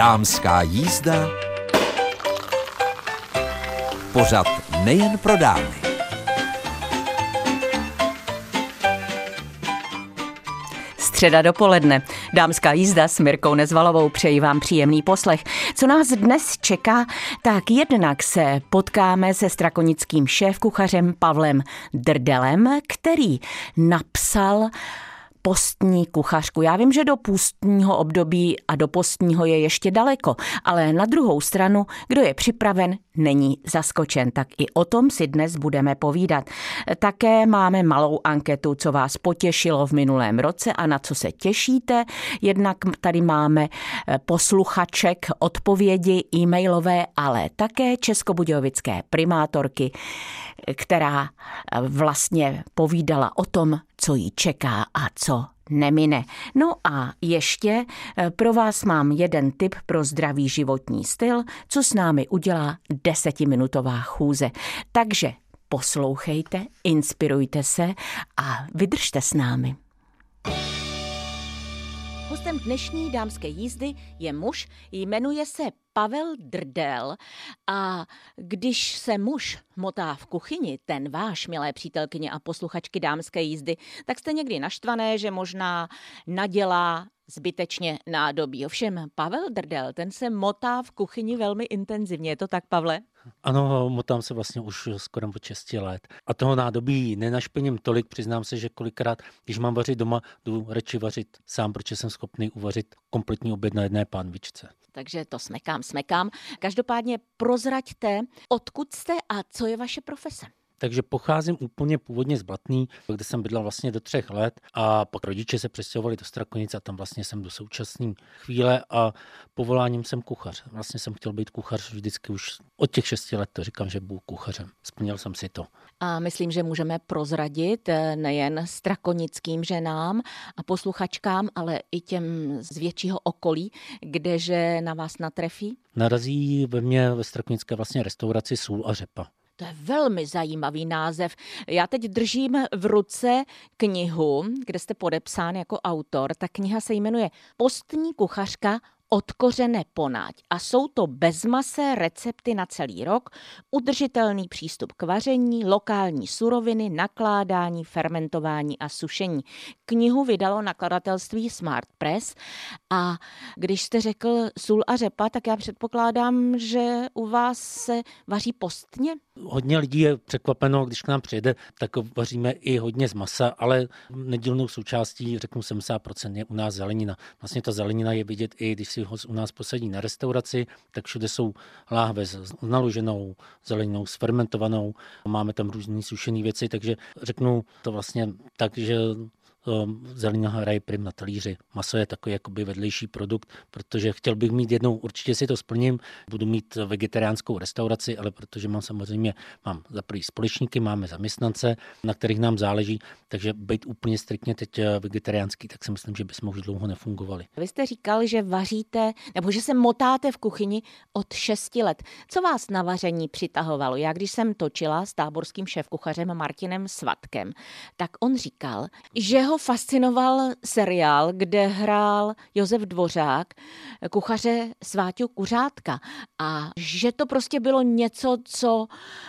Dámská jízda. Pořad nejen pro dámy. Středa dopoledne. Dámská jízda s Mirkou Nezvalovou přeji vám příjemný poslech. Co nás dnes čeká, tak jednak se potkáme se strakonickým šéfkuchařem Pavlem Drdelem, který napsal postní kuchařku. Já vím, že do půstního období a do postního je ještě daleko, ale na druhou stranu, kdo je připraven, není zaskočen. Tak i o tom si dnes budeme povídat. Také máme malou anketu, co vás potěšilo v minulém roce a na co se těšíte. Jednak tady máme eh, posluchaček odpovědi e-mailové, ale také českobudějovické primátorky, která eh, vlastně povídala o tom, co jí čeká a co nemine. No a ještě eh, pro vás mám jeden tip pro zdravý životní styl, co s námi udělá desetiminutová chůze. Takže poslouchejte, inspirujte se a vydržte s námi. Hostem dnešní dámské jízdy je muž, jmenuje se Pavel Drdel a když se muž motá v kuchyni, ten váš, milé přítelkyně a posluchačky dámské jízdy, tak jste někdy naštvané, že možná nadělá zbytečně nádobí. Ovšem Pavel Drdel, ten se motá v kuchyni velmi intenzivně. Je to tak, Pavle? Ano, motám se vlastně už skoro od 6 let. A toho nádobí nenašpením tolik, přiznám se, že kolikrát, když mám vařit doma, jdu radši vařit sám, protože jsem schopný uvařit kompletní oběd na jedné pánvičce. Takže to smekám, smekám. Každopádně prozraďte, odkud jste a co je vaše profese. Takže pocházím úplně původně z Blatný, kde jsem bydlel vlastně do třech let a pak rodiče se přestěhovali do Strakonice a tam vlastně jsem do současné chvíle a povoláním jsem kuchař. Vlastně jsem chtěl být kuchař vždycky už od těch šesti let, to říkám, že budu kuchařem. Splnil jsem si to. A myslím, že můžeme prozradit eh, nejen strakonickým ženám a posluchačkám, ale i těm z většího okolí, kdeže na vás natrefí? Narazí ve mně ve strakonické vlastně restauraci Sůl a řepa. To je velmi zajímavý název. Já teď držím v ruce knihu, kde jste podepsán jako autor. Ta kniha se jmenuje Postní kuchařka od kořene ponáď. A jsou to bezmasé recepty na celý rok, udržitelný přístup k vaření, lokální suroviny, nakládání, fermentování a sušení. Knihu vydalo nakladatelství Smart Press a když jste řekl sůl a řepa, tak já předpokládám, že u vás se vaří postně? Hodně lidí je překvapeno, když k nám přijede, tak vaříme i hodně z masa, ale nedílnou součástí, řeknu 70% je u nás zelenina. Vlastně ta zelenina je vidět i, když si ho u nás posadí na restauraci, tak všude jsou láhve s naloženou zeleninou, s fermentovanou. Máme tam různé sušené věci, takže řeknu to vlastně tak, že zelenina hraje prim na talíři. Maso je takový jakoby vedlejší produkt, protože chtěl bych mít jednou, určitě si to splním, budu mít vegetariánskou restauraci, ale protože mám samozřejmě, mám za prvý společníky, máme zaměstnance, na kterých nám záleží, takže být úplně striktně teď eh, vegetariánský, tak si myslím, že bychom už dlouho nefungovali. Vy jste říkal, že vaříte, nebo že se motáte v kuchyni od 6 let. Co vás na vaření přitahovalo? Já když jsem točila s táborským šéfkuchařem Martinem Svatkem, tak on říkal, že fascinoval seriál, kde hrál Josef Dvořák, kuchaře Sváťu Kuřátka. A že to prostě bylo něco, co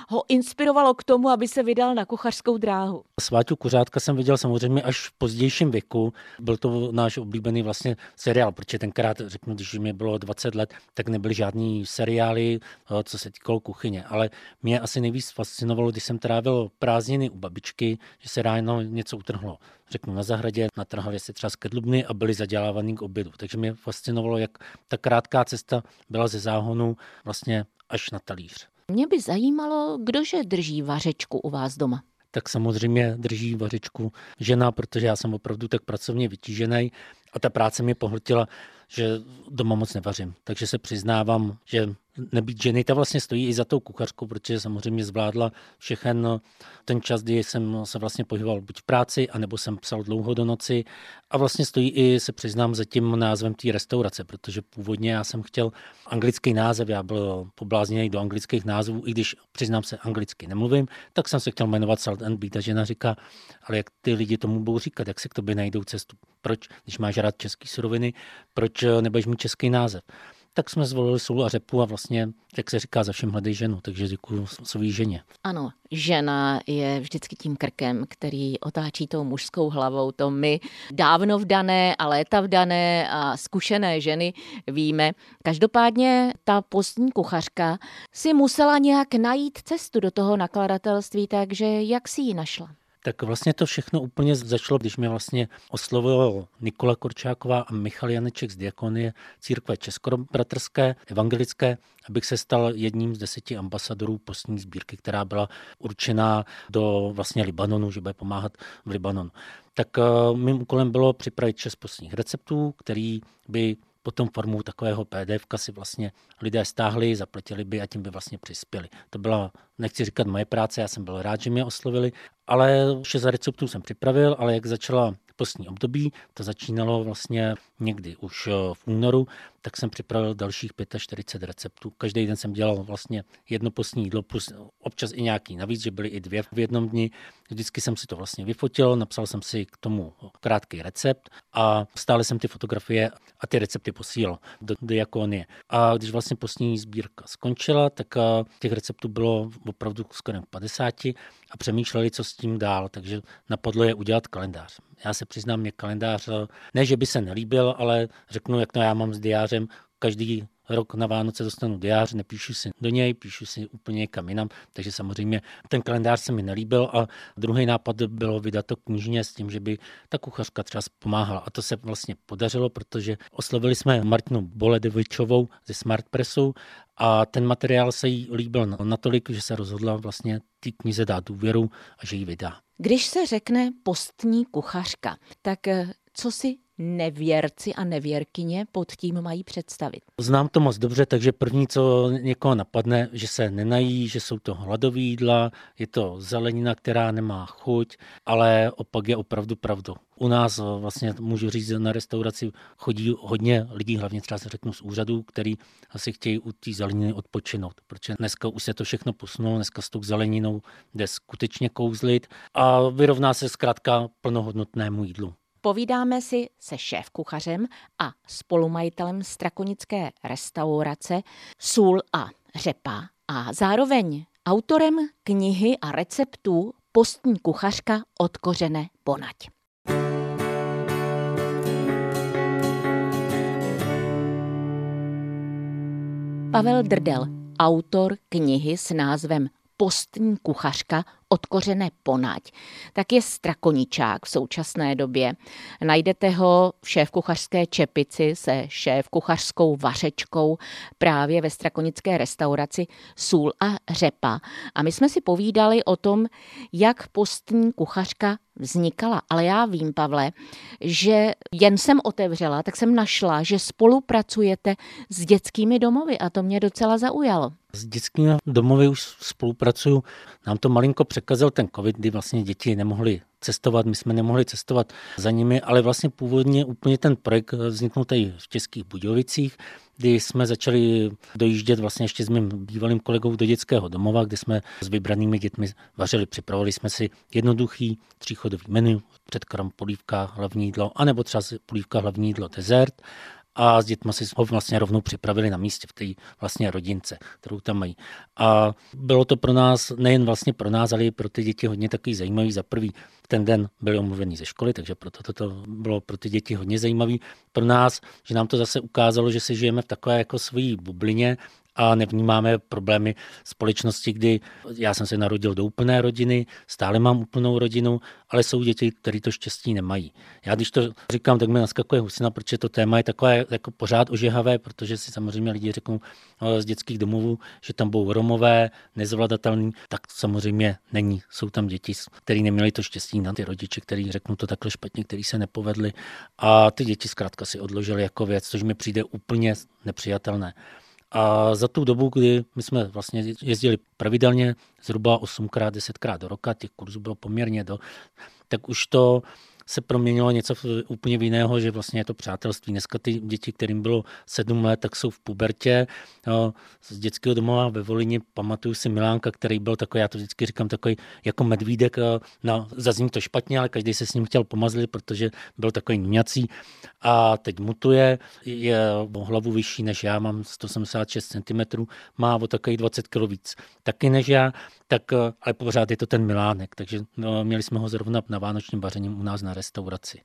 ho inspirovalo k tomu, aby se vydal na kuchařskou dráhu. Sváťu Kuřátka jsem viděl samozřejmě až v pozdějším věku. Byl to náš oblíbený vlastně seriál, protože tenkrát, řeknu, když mi bylo 20 let, tak nebyly žádný seriály, eh, co se týkalo kuchyně. Ale mě asi nejvíc fascinovalo, když jsem trávil prázdniny u babičky, že se ráno něco utrhlo řeknu, na zahradě, natrhali si třeba skedlubny a byli zadělávaný k obědu. Takže mě fascinovalo, jak ta krátká cesta byla ze záhonu vlastně až na talíř. Mě by zajímalo, kdože drží vařečku u vás doma tak samozřejmě drží vařečku žena, protože já jsem opravdu tak pracovně vytížený a ta práce mě pohltila, že doma moc nevařím. Takže se přiznávám, že nebýt ženy, ta vlastně stojí i za tou kuchařkou, protože samozřejmě zvládla všechen ten čas, kdy jsem se vlastně pohyboval buď v práci, anebo jsem psal dlouho do noci a vlastně stojí i, se přiznám, za tím názvem té restaurace, protože původně já jsem chtěl anglický název, já byl poblázněný do anglických názvů, i když přiznám se anglicky nemluvím, tak jsem se chtěl jmenovat Salt and Beat a žena říká, ale jak ty lidi tomu budou říkat, jak se k tobě najdou cestu, proč, když máš rád český suroviny, proč nebudeš mít český název. Tak jsme zvolili sůl a řepu a vlastně, jak se říká, za všem hledej ženu, takže děkuji svojí ženě. Ano, žena je vždycky tím krkem, který otáčí tou mužskou hlavou. To my dávno vdané a léta vdané a zkušené ženy víme. Každopádně ta postní kuchařka si musela nějak najít cestu do toho nakladatelství, takže jak si ji našla? Tak vlastně to všechno úplně začalo, když mě vlastně oslovilo Nikola Korčáková a Michal Janeček z Diakonie církve Českobratrské, evangelické, abych se stal jedním z deseti ambasadorů postní sbírky, která byla určená do vlastně Libanonu, že bude pomáhat v Libanonu. Tak eh, mým úkolem bylo připravit šest postních receptů, který by potom formou takového PDF si vlastně lidé stáhli, zaplatili by a tím by vlastně přispěli. To byla, nechci říkat moje práce, já jsem byl rád, že mě oslovili, ale šest receptů jsem připravil, ale jak začala postní období, to začínalo vlastně někdy už eh, v únoru, tak jsem připravil dalších 45 receptů. Každý den jsem dělal vlastně jedno postní jídlo plus občas i nějaký navíc, že byly i dvě v jednom dni. Vždycky jsem si to vlastně vyfotil, napsal jsem si k tomu krátký recept a stále jsem ty fotografie a ty recepty posílal do diakonie. A když vlastně postní sbírka skončila, tak eh, těch receptů bylo opravdu skoro 50 a přemýšleli, co s tím dál, takže napadlo je udělat kalendář. Já se přiznám, mě kalendář, eh, ne, že by se nelíbil, ale řeknu, jak to já mám s diářem, každý rok na Vánoce dostanu diář, nepíšu si do něj, píšu si úplně někam jinam, takže samozřejmě ten kalendář se mi nelíbil a druhý nápad bylo vydat to knižně s tím, že by ta kuchařka třeba pomáhala. A to se vlastně podařilo, protože oslovili jsme Martinu Boledevičovou ze Smart Pressu a ten materiál se jí líbil natolik, že se rozhodla vlastně ty knize dát důvěru a že ji vydá. Když se řekne postní kuchařka, tak eh, co si nevěrci a nevěrkyně pod tím mají představit? Znám to moc dobře, takže první, co někoho napadne, že se nenají, že jsou to hladové jídla, je to zelenina, která nemá chuť, ale opak je opravdu pravdou. U nás vlastně můžu říct, na restauraci chodí hodně lidí, hlavně třeba se řeknu z úřadů, který asi chtějí u té zeleniny odpočinout, protože dneska už se to všechno posunulo, dneska s tou zeleninou jde skutečně kouzlit a vyrovná se zkrátka plnohodnotnému jídlu. Povídáme si se šéf-kuchařem a spolumajitelem strakonické restaurace Sůl a řepa a zároveň autorem knihy a receptů Postní kuchařka od kořene ponať. Pavel Drdel, autor knihy s názvem postní kuchařka od kořené ponať, tak je strakoničák v současné době. Najdete ho v šéf-kuchařské čepici se šéf-kuchařskou vařečkou právě ve strakonické restauraci Sůl a řepa. A my jsme si povídali o tom, jak postní kuchařka vznikala. Ale já vím, Pavle, že jen jsem otevřela, tak jsem našla, že spolupracujete s dětskými domovy a to mě docela zaujalo. S dětskými domovy už spolupracuju. Nám to malinko překazil ten covid, kdy vlastně děti nemohly cestovat, my jsme nemohli cestovat za nimi, ale vlastně původně úplně ten projekt vzniknul tady v Českých Budějovicích, kdy jsme začali dojíždět vlastně ještě s mým bývalým kolegou do dětského domova, kde jsme s vybranými dětmi vařili, připravovali jsme si jednoduchý tříchodový menu, předkrm, polívka, hlavní jídlo, anebo třeba polívka, hlavní jídlo, dezert a s dětmi si ho vlastně rovnou připravili na místě v té vlastně rodince, kterou tam mají. A bylo to pro nás, nejen vlastně pro nás, ale i pro ty děti hodně takový zajímavý. Za prvý ten den byli omluvení ze školy, takže proto toto bylo pro ty děti hodně zajímavý. Pro nás, že nám to zase ukázalo, že si žijeme v takové jako svojí bublině, a nevnímáme problémy společnosti, kdy já jsem se narodil do úplné rodiny, stále mám úplnou rodinu, ale jsou děti, které to štěstí nemají. Já když to říkám, tak mi naskakuje husina, protože to téma je takové jako pořád ožehavé, protože si samozřejmě lidi řeknou no, z dětských domovů, že tam budou romové, nezvladatelní, tak samozřejmě není. Jsou tam děti, které neměli to štěstí na ty rodiče, který řeknou to takhle špatně, který se nepovedli a ty děti zkrátka si odložili jako věc, což mi přijde úplně nepřijatelné. A za tu dobu, kdy my jsme vlastně jezdili pravidelně zhruba 8x, 10x do roka, těch kurzů bylo poměrně do, tak už to se proměnilo něco úplně jiného, že vlastně je to přátelství. Dneska ty děti, kterým bylo sedm let, tak jsou v pubertě. Z dětského domova ve Volině pamatuju si Milánka, který byl takový, já to vždycky říkám, takový jako medvídek. No, zazní to špatně, ale každý se s ním chtěl pomazlit, protože byl takový nějací. A teď mutuje, je o hlavu vyšší než já, mám 176 cm, má o takový 20 kg víc taky než já, tak, ale pořád je to ten Milánek, takže no, měli jsme ho zrovna na vánočním vaření u nás na restauraci.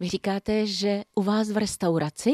Vy říkáte, že u vás v restauraci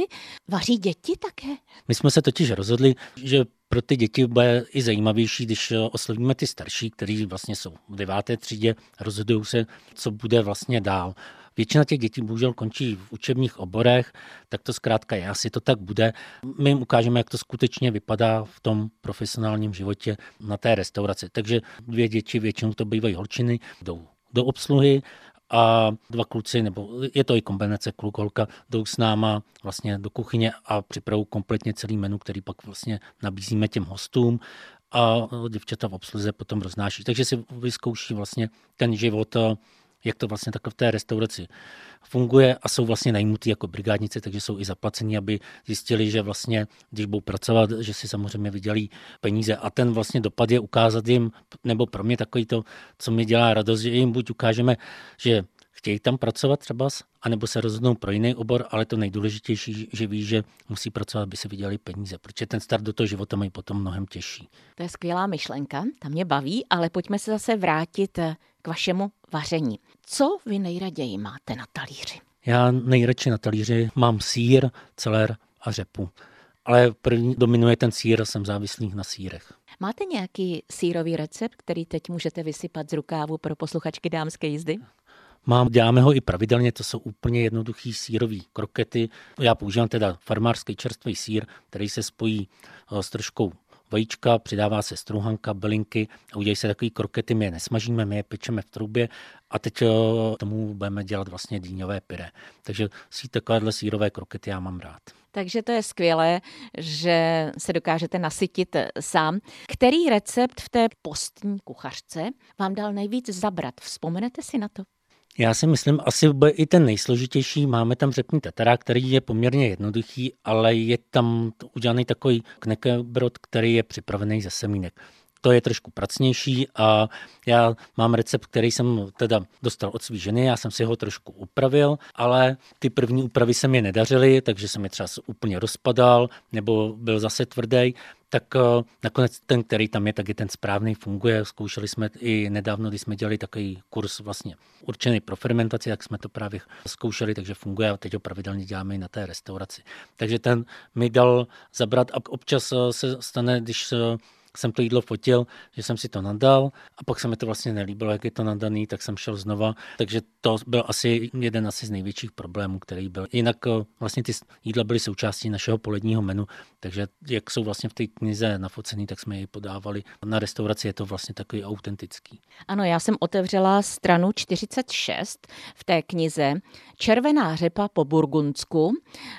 vaří děti také? My jsme se totiž rozhodli, že pro ty děti bude i zajímavější, když oslovíme ty starší, kteří vlastně jsou v deváté třídě, rozhodují se, co bude vlastně dál. Většina těch dětí bohužel končí v učebních oborech, tak to zkrátka je, asi to tak bude. My jim ukážeme, jak to skutečně vypadá v tom profesionálním životě na té restauraci. Takže dvě děti, většinou to bývají holčiny, jdou do obsluhy a dva kluci, nebo je to i kombinace kluk, holka, jdou s náma vlastně do kuchyně a připravují kompletně celý menu, který pak vlastně nabízíme těm hostům a děvčata v obsluze potom roznáší. Takže si vyzkouší vlastně ten život jak to vlastně takhle v té restauraci funguje a jsou vlastně najmutí jako brigádnice, takže jsou i zaplacení, aby zjistili, že vlastně, když budou pracovat, že si samozřejmě vydělí peníze. A ten vlastně dopad je ukázat jim, nebo pro mě takový to, co mi dělá radost, že jim buď ukážeme, že chtějí tam pracovat třeba, anebo se rozhodnou pro jiný obor, ale to nejdůležitější, že ví, že musí pracovat, aby si vydělali peníze, protože ten start do toho života mají potom mnohem těžší. To je skvělá myšlenka, ta mě baví, ale pojďme se zase vrátit k vašemu vaření. Co vy nejraději máte na talíři? Já nejradši na talíři mám sír, celer a řepu. Ale první dominuje ten sír, jsem závislý na sírech. Máte nějaký sírový recept, který teď můžete vysypat z rukávu pro posluchačky dámské jízdy? Mám, děláme ho i pravidelně, to jsou úplně jednoduchý sírový krokety. Já používám teda farmářský čerstvý sír, který se spojí eh, s troškou vajíčka, přidává se struhanka, bylinky a udělají se takový krokety, my je nesmažíme, my je pečeme v trubě a teď eh, tomu budeme dělat vlastně dýňové pyré. Takže si takovéhle sírové krokety já mám rád. Takže to je skvělé, že se dokážete nasytit sám. Který recept v té postní kuchařce vám dal nejvíc zabrat? Vzpomenete si na to? Já si myslím, asi bude i ten nejsložitější. Máme tam řepní tatara, který je poměrně jednoduchý, ale je tam udělaný takový knekebrod, který je připravený ze semínek. To je trošku pracnější a já mám recept, který jsem teda dostal od své ženy, já jsem si ho trošku upravil, ale ty první úpravy se mi nedařily, takže jsem je třeba úplně rozpadal nebo byl zase tvrdý tak eh, nakonec ten, který tam je, tak je ten správný, funguje. Zkoušeli jsme i nedávno, když jsme dělali takový kurz vlastně určený pro fermentaci, jak jsme to právě zkoušeli, takže funguje a teď ho pravidelně děláme i na té restauraci. Takže ten mi dal zabrat a občas eh, se stane, když jsem to jídlo fotil, že jsem si to nadal a pak se mi to vlastně nelíbilo, jak je to nadaný, tak jsem šel znova. Takže to byl asi jeden asi z největších problémů, který byl. Jinak eh, vlastně ty jídla byly součástí našeho poledního menu, takže jak jsou vlastně v té knize nafocený, tak jsme je podávali. Na restauraci je to vlastně takový autentický. Ano, já jsem otevřela stranu 46 v té knize. Červená řepa po Burgundsku.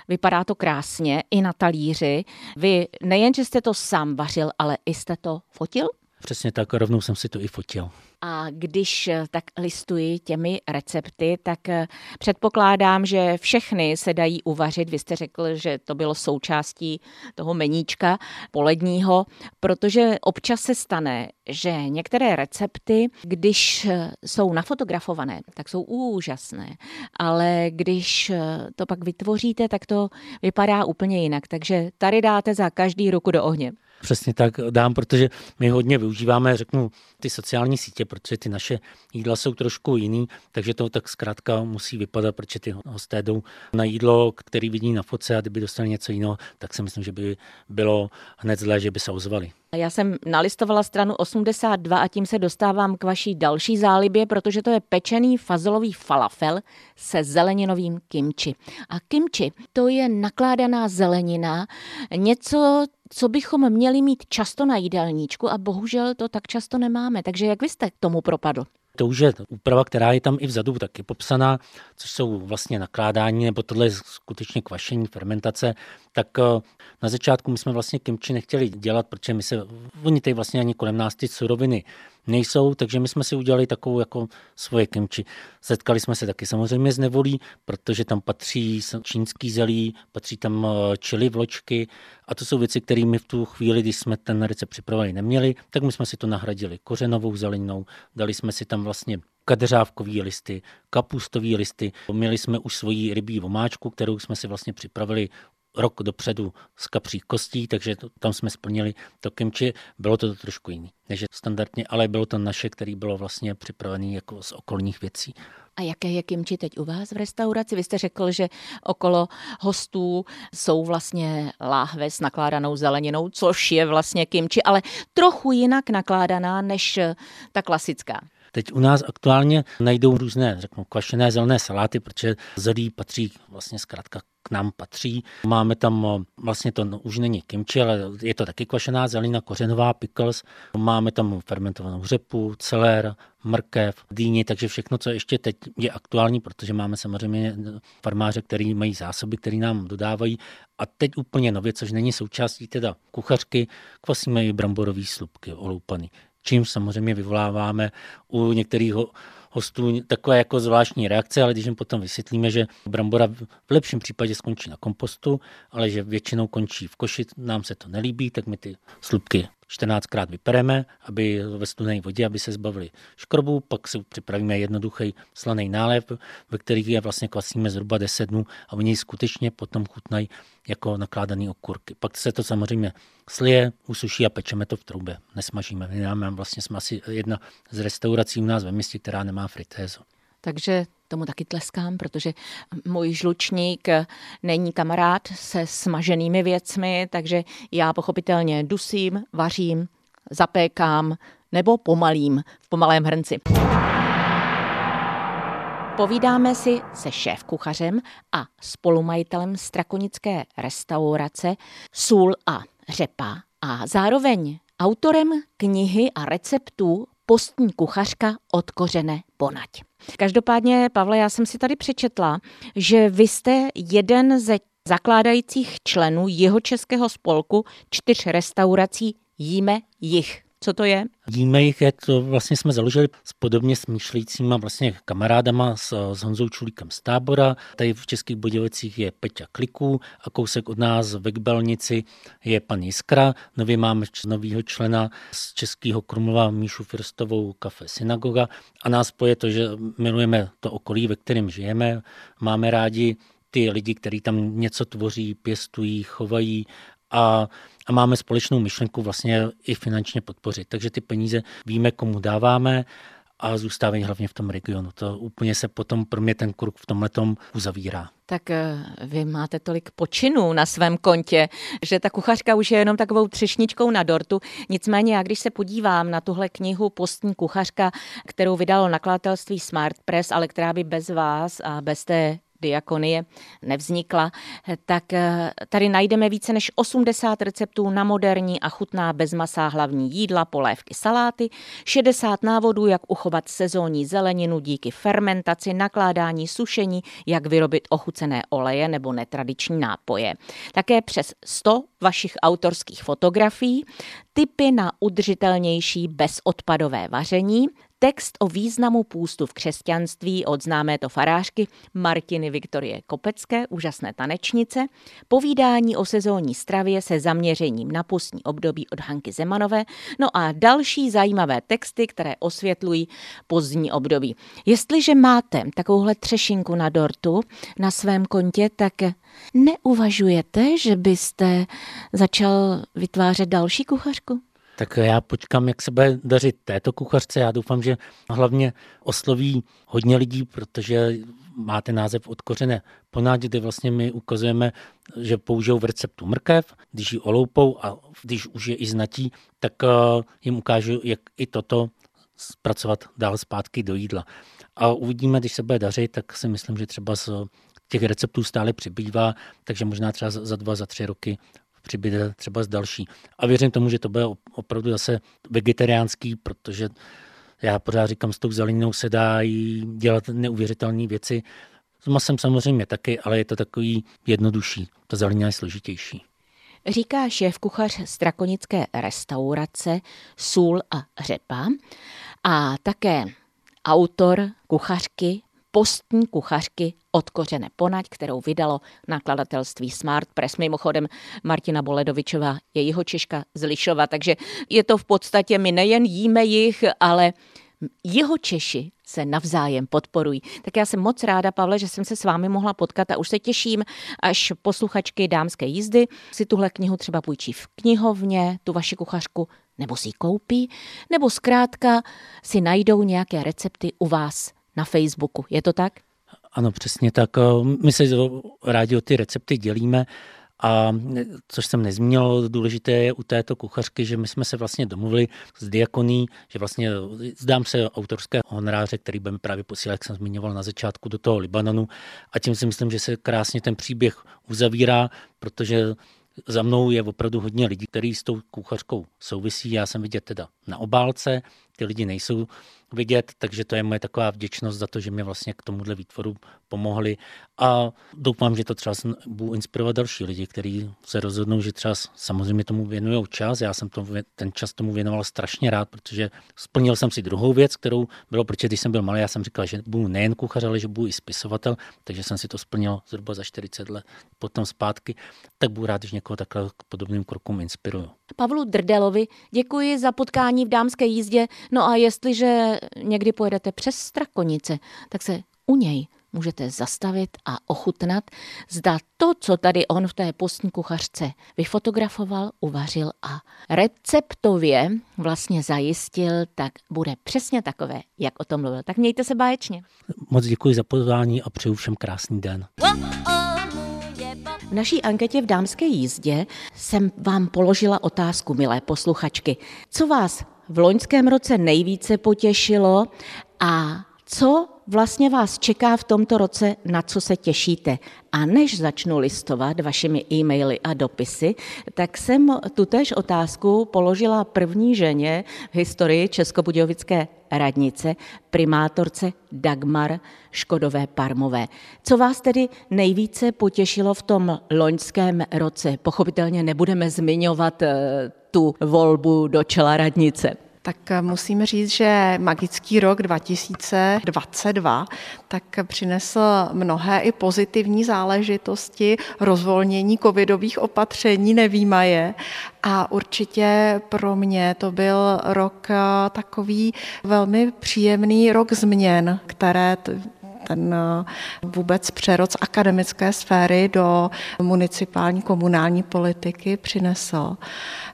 Vypadá to krásně i na talíři. Vy nejen, že jste to sám vařil, ale i jste to fotil? Přesně tak, rovnou jsem si to i fotil. A když eh, tak listuji těmi recepty, tak eh, předpokládám, že všechny se dají uvařit. Vy jste řekl, že to bylo součástí toho meníčka poledního, protože občas se stane, že některé recepty, když eh, jsou nafotografované, tak jsou úžasné, ale když to pak vytvoříte, tak to vypadá úplně jinak. Takže tady dáte za každý ruku do ohně. Přesně tak dám, protože my hodně využíváme, řeknu, ty sociální sítě, protože ty naše jídla jsou trošku jiný, takže to tak zkrátka musí vypadat, protože ty hosté jdou na jídlo, který vidí na foce a kdyby dostali něco jiného, tak si myslím, že by bylo hned zlé, že by se ozvali. Já jsem nalistovala stranu 82 a tím se dostávám k vaší další zálibě, protože to je pečený fazolový falafel se zeleninovým kimči. A kimči to je nakládaná zelenina, něco, co bychom měli mít často na jídelníčku a bohužel to tak často nemáme. Takže jak vy jste k tomu propadl? To už je úprava, která je tam i vzadu taky popsaná, což jsou vlastně nakládání, nebo tohle je skutečně kvašení, fermentace. Tak eh, na začátku my jsme vlastně kimči nechtěli dělat, protože my se, oni tady vlastně ani kolem nás ty suroviny nejsou, takže my jsme si udělali takovou jako svoje kimči. Setkali jsme se taky samozřejmě s nevolí, protože tam patří čínský zelí, patří tam eh, čili vločky a to jsou věci, které my v tu chvíli, když jsme ten recept připravili, neměli, tak my jsme si to nahradili kořenovou zeleninou, dali jsme si tam vlastně kadřávkové listy, kapustové listy. Měli jsme už svoji rybí vomáčku, kterou jsme si vlastně připravili rok dopředu z kapří kostí, takže to, tam jsme splnili to kimči. Bylo to trošku jiný než standardně, ale bylo to naše, který bylo vlastně připravené jako z okolních věcí. A jaké je kimči teď u vás v restauraci? Vy jste řekl, že okolo hostů jsou vlastně láhve s nakládanou zeleninou, což je vlastně kimči, ale trochu jinak nakládaná než ta klasická. Teď u nás aktuálně najdou různé, řeknu, kvašené zelené saláty, protože zelí patří vlastně zkrátka k nám patří. Máme tam eh, vlastně to no, už není kimči, ale je to taky kvašená zelina, kořenová pickles. Máme tam fermentovanou řepu, celer, mrkev, dýni, takže všechno, co ještě teď je aktuální, protože máme samozřejmě farmáře, který mají zásoby, které nám dodávají. A teď úplně nově, což není součástí teda kuchařky, kvasíme i bramborové slupky oloupaný čím samozřejmě vyvoláváme u některých hostů takové jako zvláštní reakce, ale když jim potom vysvětlíme, že brambora v lepším případě skončí na kompostu, ale že většinou končí v koši, nám se to nelíbí, tak my ty slupky 14krát vypereme, aby ve studené vodě, aby se zbavili škrobu, pak si připravíme jednoduchý slaný nálev, ve kterých je vlastně kvasíme zhruba 10 dnů a oni skutečně potom chutnají jako nakládaný okurky. Pak se to samozřejmě slije, usuší a pečeme to v troubě, nesmažíme. My máme vlastně jsme asi jedna z restaurací u nás ve městě, která nemá fritézu. Takže tomu taky tleskám, protože můj žlučník není kamarád se smaženými věcmi, takže já pochopitelně dusím, vařím, zapékám nebo pomalím v pomalém hrnci. Povídáme si se šéf-kuchařem a spolumajitelem strakonické restaurace Sůl a řepa a zároveň autorem knihy a receptů Postní kuchařka od kořene ponať. Každopádně, Pavle, já jsem si tady přečetla, že vy jste jeden ze zakládajících členů jeho českého spolku čtyř restaurací Jíme jich. Co to je? Víme jich, jak to vlastně jsme založili s podobně smýšlejícíma vlastně kamarádama s, s Honzou Čulíkem z tábora. Tady v Českých Budějovicích je Peťa Kliků a kousek od nás ve Kbelnici je pan Jiskra. Nově máme nového člena z Českého Krumlova Míšu Firstovou kafe Synagoga a nás poje to, že milujeme to okolí, ve kterém žijeme. Máme rádi ty lidi, kteří tam něco tvoří, pěstují, chovají a, a máme společnou myšlenku vlastně i finančně podpořit. Takže ty peníze víme, komu dáváme a zůstávají hlavně v tom regionu. To úplně se potom pro mě ten kruh v tomhle uzavírá. Tak eh, vy máte tolik počinů na svém kontě, že ta kuchařka už je jenom takovou třešničkou na dortu. Nicméně já když se podívám na tuhle knihu Postní kuchařka, kterou vydalo nakladatelství Smart Press, ale která by bez vás a bez té diakonie nevznikla, tak eh, tady najdeme více než 80 receptů na moderní a chutná bezmasá hlavní jídla, polévky, saláty, 60 návodů, jak uchovat sezónní zeleninu díky fermentaci, nakládání, sušení, jak vyrobit ochucené oleje nebo netradiční nápoje. Také přes 100 vašich autorských fotografií, typy na udržitelnější bezodpadové vaření, Text o významu půstu v křesťanství od známé to farářky Martiny Viktorie Kopecké, úžasné tanečnice, povídání o sezónní stravě se zaměřením na pustní období od Hanky Zemanové, no a další zajímavé texty, které osvětlují pozdní období. Jestliže máte takovouhle třešinku na dortu na svém kontě, tak neuvažujete, že byste začal vytvářet další kuchařku? Tak já počkám, jak se bude dařit této kuchařce. Já doufám, že hlavně osloví hodně lidí, protože máte název odkořené ponádě, kde vlastně my ukazujeme, že použijou v receptu mrkev, když ji oloupou a když už je i znatí, tak eh, jim ukážu, jak i toto zpracovat dál zpátky do jídla. A uvidíme, když se bude dařit, tak si myslím, že třeba z těch receptů stále přibývá, takže možná třeba za dva, za tři roky přibyde třeba z další. A věřím tomu, že to bude opravdu zase vegetariánský, protože já pořád říkám, s tou zeleninou se dá dělat neuvěřitelné věci. S masem samozřejmě taky, ale je to takový jednodušší. Ta zelenina je složitější. říká šéf kuchař strakonické restaurace Sůl a řepa a také autor kuchařky postní kuchařky od kořene ponať, kterou vydalo nakladatelství Smart Press. Mimochodem Martina Boledovičová je jeho Češka z Lišova, takže je to v podstatě, my nejen jíme jich, ale jeho Češi se navzájem podporují. Tak já jsem moc ráda, Pavle, že jsem se s vámi mohla potkat a už se těším, až posluchačky dámské jízdy si tuhle knihu třeba půjčí v knihovně, tu vaši kuchařku, nebo si ji koupí, nebo zkrátka si najdou nějaké recepty u vás na Facebooku. Je to tak? Ano, přesně tak. My se rádi o ty recepty dělíme. A což jsem nezmínil, důležité je u této kuchařky, že my jsme se vlastně domluvili s diakoní, že vlastně zdám se autorské honoráře, který budeme právě posílat, jak jsem zmiňoval na začátku, do toho Libanonu. A tím si myslím, že se krásně ten příběh uzavírá, protože za mnou je opravdu hodně lidí, kteří s tou kuchařkou souvisí. Já jsem vidět teda na obálce, ty lidi nejsou vidět, takže to je moje taková vděčnost za to, že mi vlastně k tomuhle výtvoru pomohli a doufám, že to třeba budu inspirovat další lidi, kteří se rozhodnou, že třeba samozřejmě tomu věnují čas. Já jsem to, ten čas tomu věnoval strašně rád, protože splnil jsem si druhou věc, kterou bylo, protože když jsem byl malý, já jsem říkal, že budu nejen kuchař, ale že budu i spisovatel, takže jsem si to splnil zhruba za 40 let potom zpátky, tak budu rád, že někoho takhle k podobným krokům inspiruju. Pavlu Drdelovi děkuji za potkání v dámské jízdě. No a jestliže někdy pojedete přes Strakonice, tak se u něj můžete zastavit a ochutnat, zda to, co tady on v té postní kuchařce vyfotografoval, uvařil a receptově vlastně zajistil, tak bude přesně takové, jak o tom mluvil. Tak mějte se báječně. Moc děkuji za pozvání a přeju všem krásný den. V naší anketě v dámské jízdě jsem vám položila otázku, milé posluchačky. Co vás v loňském roce nejvíce potěšilo a co vlastně vás čeká v tomto roce, na co se těšíte. A než začnu listovat vašimi e-maily a dopisy, tak jsem tutéž otázku položila první ženě v historii Českobudějovické radnice, primátorce Dagmar Škodové Parmové. Co vás tedy nejvíce potěšilo v tom loňském roce? Pochopitelně nebudeme zmiňovat eh, tu volbu do čela radnice. Tak eh, musím říct, že magický rok 2022 tak přinesl mnohé i pozitivní záležitosti, rozvolnění covidových opatření, nevýmaje. A určitě pro mě to byl rok eh, takový velmi příjemný rok změn, které ten eh, vůbec přerod z akademické sféry do municipální komunální politiky přinesl.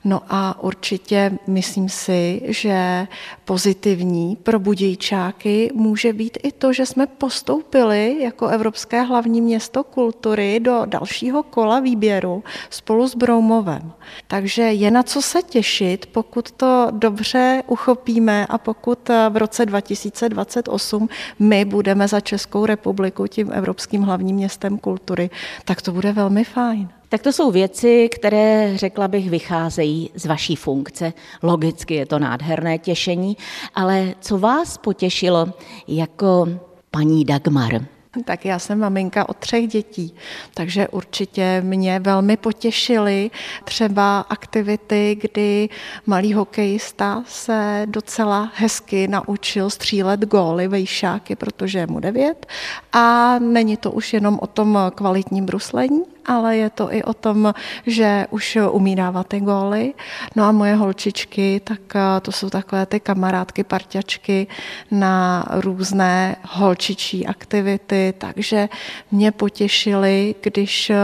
No a určitě myslím si, že pozitivní pro budějčáky může být i to, že jsme postoupili jako Evropské hlavní město kultury do dalšího kola výběru spolu s Broumovem. Takže je na co se těšit, pokud to dobře uchopíme a pokud v roce 2028 my budeme za republiku tím Evropským hlavním městem kultury, tak to bude velmi fajn. Tak to jsou věci, které, řekla bych, vycházejí z vaší funkce. Logicky je to nádherné těšení, ale co vás potěšilo jako paní Dagmar? Tak já jsem maminka od třech dětí, takže určitě mě velmi potěšily třeba aktivity, kdy malý hokejista se docela hezky naučil střílet góly vejšáky, protože je mu devět a není to už jenom o tom kvalitním bruslení, ale je to i o tom, že už umí dávat ty góly. No a moje holčičky, tak eh, to jsou takové ty kamarádky, parťačky na různé holčičí aktivity, takže mě potěšili, když eh,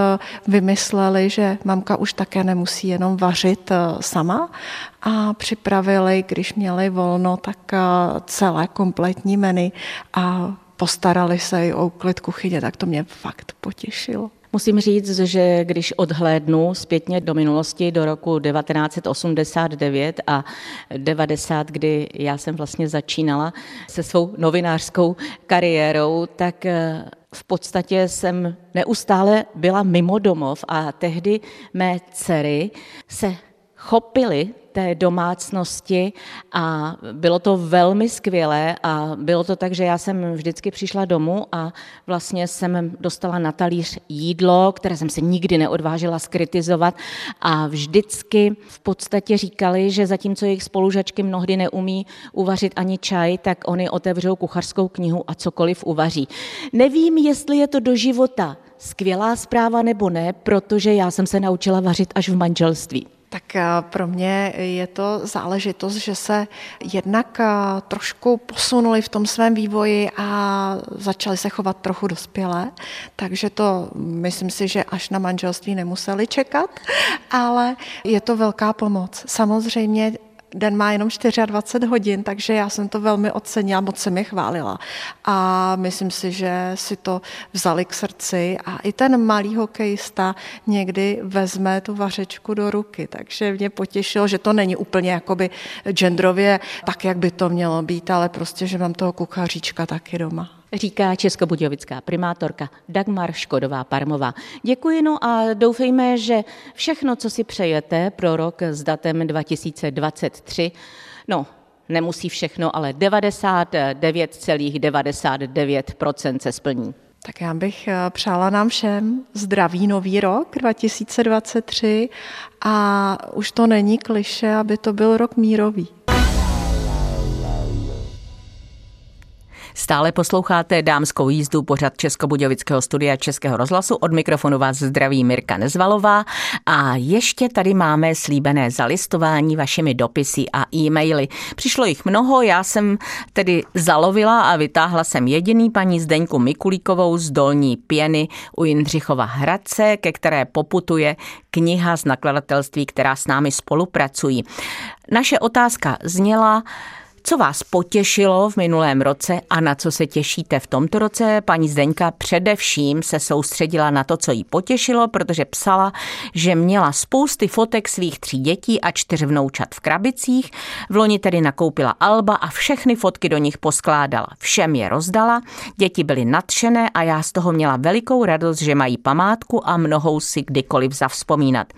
vymysleli, že mamka už také nemusí jenom vařit eh, sama, a připravili, když měli volno, tak celé kompletní menu a postarali se i o úklid kuchyně, tak to mě fakt potěšilo. Musím říct, že když odhlédnu zpětně do minulosti, do roku 1989 a 90, kdy já jsem vlastně začínala se svou novinářskou kariérou, tak eh, v podstatě jsem neustále byla mimo domov a tehdy mé dcery se chopili té domácnosti a bylo to velmi skvělé a bylo to tak, že já jsem vždycky přišla domů a vlastně jsem dostala na talíř jídlo, které jsem se nikdy neodvážila skritizovat a vždycky v podstatě říkali, že zatímco jejich spolužačky mnohdy neumí uvařit ani čaj, tak oni otevřou kuchařskou knihu a cokoliv uvaří. Nevím, jestli je to do života skvělá zpráva nebo ne, protože já jsem se naučila vařit až v manželství. Tak eh, pro mě je to záležitost, že se jednak eh, trošku posunuli v tom svém vývoji a začali se chovat trochu dospělé, takže to myslím si, že až na manželství nemuseli čekat, ale je to velká pomoc. Samozřejmě den má jenom 24 hodin, takže já jsem to velmi ocenila, moc jsem je chválila. A myslím si, že si to vzali k srdci a i ten malý hokejista někdy vezme tu vařečku do ruky, takže mě potěšilo, že to není úplně jakoby genderově tak, jak by to mělo být, ale prostě, že mám toho kuchaříčka taky doma říká českobudějovická primátorka Dagmar Škodová-Parmová. Děkuji no a doufejme, že všechno, co si přejete pro rok s datem 2023, no nemusí všechno, ale 99,99% ,99 se splní. Tak já bych eh, přála nám všem zdravý nový rok 2023 a už to není kliše, aby to byl rok mírový. Stále posloucháte dámskou jízdu pořad Českobudějovického studia Českého rozhlasu. Od mikrofonu vás zdraví Mirka Nezvalová. A ještě tady máme slíbené zalistování vašimi dopisy a e-maily. Přišlo jich mnoho, já jsem tedy zalovila a vytáhla jsem jediný paní Zdeňku Mikulíkovou z Dolní Pěny u Jindřichova Hradce, ke které poputuje kniha z nakladatelství, která s námi spolupracují. Naše otázka zněla, co vás potěšilo v minulém roce a na co se těšíte v tomto roce? Paní Zdeňka především se soustředila na to, co jí potěšilo, protože psala, že měla spousty fotek svých tří dětí a čtyř vnoučat v krabicích. V loni tedy nakoupila alba a všechny fotky do nich poskládala. Všem je rozdala, děti byly nadšené a já z toho měla velikou radost, že mají památku a mnohou si kdykoliv zavzpomínat.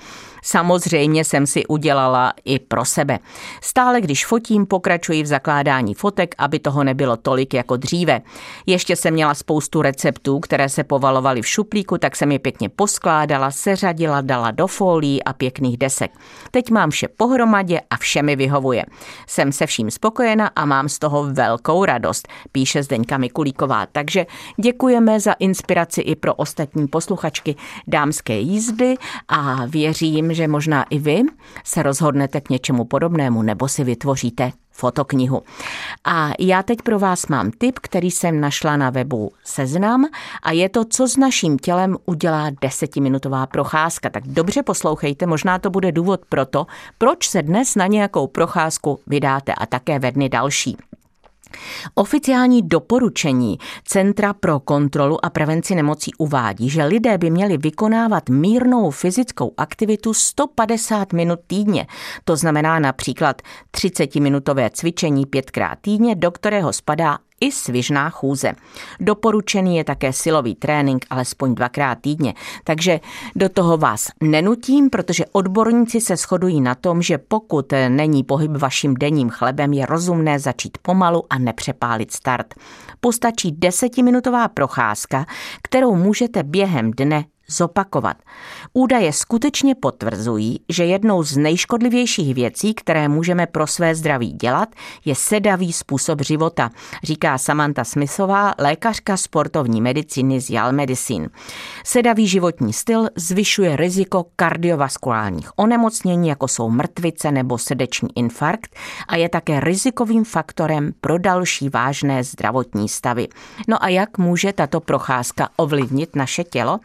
Samozřejmě jsem si udělala i pro sebe. Stále když fotím, pokračuji v zakládání fotek, aby toho nebylo tolik jako dříve. Ještě jsem měla spoustu receptů, které se povalovaly v šuplíku, tak jsem je pěkně poskládala, seřadila, dala do folií a pěkných desek. Teď mám vše pohromadě a vše mi vyhovuje. Jsem se vším spokojena a mám z toho velkou radost, píše Zdeňka Mikulíková. Takže děkujeme za inspiraci i pro ostatní posluchačky dámské jízdy a věřím, že možná i vy se rozhodnete k něčemu podobnému nebo si vytvoříte fotoknihu. A já teď pro vás mám tip, který jsem našla na webu Seznam a je to, co s naším tělem udělá desetiminutová procházka. Tak dobře poslouchejte, možná to bude důvod pro to, proč se dnes na nějakou procházku vydáte a také ve dny další. Oficiální doporučení Centra pro kontrolu a prevenci nemocí uvádí, že lidé by měli vykonávat mírnou fyzickou aktivitu 150 minut týdně. To znamená například 30-minutové cvičení pětkrát týdně, do kterého spadá i svižná chůze. Doporučený je také silový trénink alespoň dvakrát týdně, takže do toho vás nenutím, protože odborníci se shodují na tom, že pokud není pohyb vaším denním chlebem, je rozumné začít pomalu a nepřepálit start. Postačí desetiminutová procházka, kterou můžete během dne zopakovat. Údaje skutečně potvrzují, že jednou z nejškodlivějších věcí, které můžeme pro své zdraví dělat, je sedavý způsob života, říká Samantha Smithová, lékařka sportovní medicíny z Yale Medicine. Sedavý životní styl zvyšuje riziko kardiovaskulárních onemocnění, jako jsou mrtvice nebo srdeční infarkt a je také rizikovým faktorem pro další vážné zdravotní stavy. No a jak může tato procházka ovlivnit naše tělo?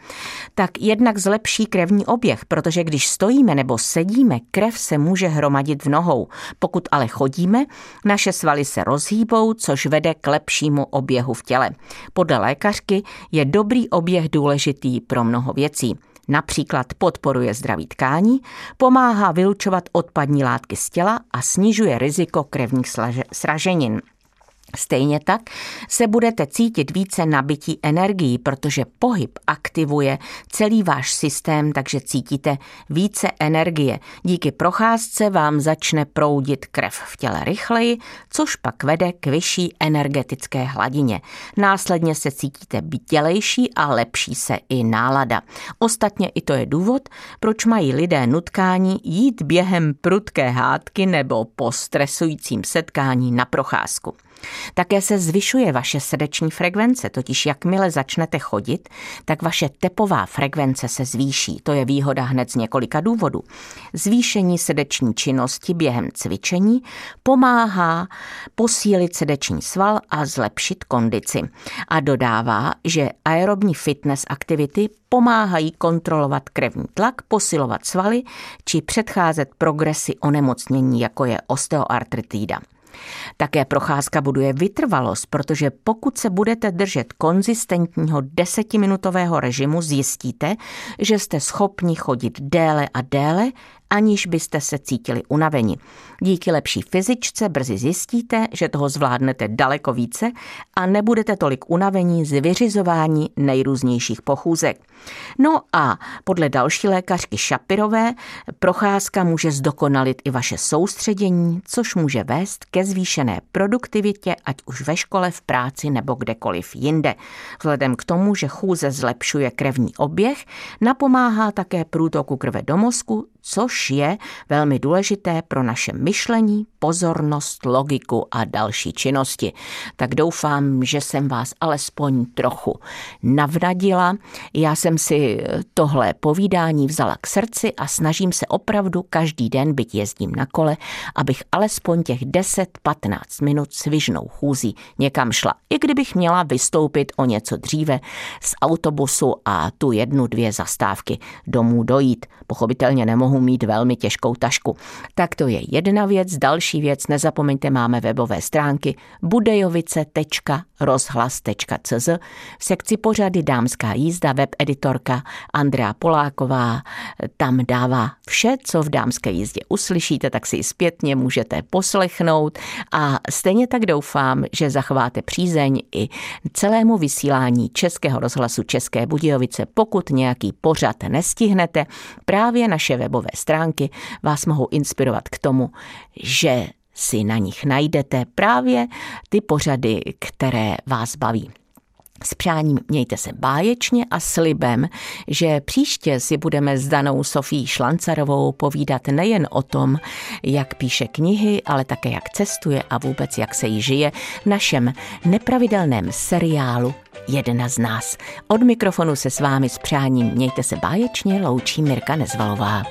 Tak jednak zlepší krevní oběh, protože když stojíme nebo sedíme, krev se může hromadit v nohou. Pokud ale chodíme, naše svaly se rozhýbou, což vede k lepšímu oběhu v těle. Podle lékařky je dobrý oběh důležitý pro mnoho věcí. Například podporuje zdraví tkání, pomáhá vylučovat odpadní látky z těla a snižuje riziko krevních sraženin. Stejně tak se budete cítit více nabití energií, protože pohyb aktivuje celý váš systém, takže cítíte více energie. Díky procházce vám začne proudit krev v těle rychleji, což pak vede k vyšší energetické hladině. Následně se cítíte bdělejší a lepší se i nálada. Ostatně i to je důvod, proč mají lidé nutkání jít během prudké hádky nebo po stresujícím setkání na procházku. Také se zvyšuje vaše srdeční frekvence, totiž jakmile začnete chodit, tak vaše tepová frekvence se zvýší. To je výhoda hned z několika důvodů. Zvýšení srdeční činnosti během cvičení pomáhá posílit srdeční sval a zlepšit kondici. A dodává, že aerobní fitness aktivity pomáhají kontrolovat krevní tlak, posilovat svaly či předcházet progresi onemocnění, jako je osteoartritída. Také procházka buduje vytrvalost, protože pokud se budete držet konzistentního desetiminutového režimu, zjistíte, že jste schopni chodit déle a déle, aniž byste se cítili unaveni. Díky lepší fyzičce brzy zjistíte, že toho zvládnete daleko více a nebudete tolik unavení z vyřizování nejrůznějších pochůzek. No a podle další lékařky Šapirové procházka může zdokonalit i vaše soustředění, což může vést ke zvýšené produktivitě, ať už ve škole, v práci nebo kdekoliv jinde. Vzhledem k tomu, že chůze zlepšuje krevní oběh, napomáhá také průtoku krve do mozku, což je velmi důležité pro naše myšlení, pozornost, logiku a další činnosti. Tak doufám, že jsem vás alespoň trochu navnadila. Já jsem si tohle povídání vzala k srdci a snažím se opravdu každý den, byť jezdím na kole, abych alespoň těch 10-15 minut svižnou chůzí někam šla. I kdybych měla vystoupit o něco dříve z autobusu a tu jednu, dvě zastávky domů dojít. Pochopitelně nemohu mít velmi těžkou tašku. Tak to je jedna věc. Další věc, nezapomeňte, máme webové stránky budejovice.rozhlas.cz v sekci pořady Dámská jízda web editorka Andrea Poláková tam dává vše, co v dámské jízdě uslyšíte, tak si zpětně můžete poslechnout a stejně tak doufám, že zachováte přízeň i celému vysílání Českého rozhlasu České Budějovice, pokud nějaký pořad nestihnete. Právě naše webové stránky vás mohou inspirovat k tomu, že si na nich najdete právě ty pořady, které vás baví. S přáním mějte se báječně a slibem, že příště si budeme s danou Sofí Šlancarovou povídat nejen o tom, jak píše knihy, ale také jak cestuje a vůbec jak se jí žije v našem nepravidelném seriálu Jedna z nás. Od mikrofonu se s vámi s přáním mějte se báječně, loučí Mirka Nezvalová.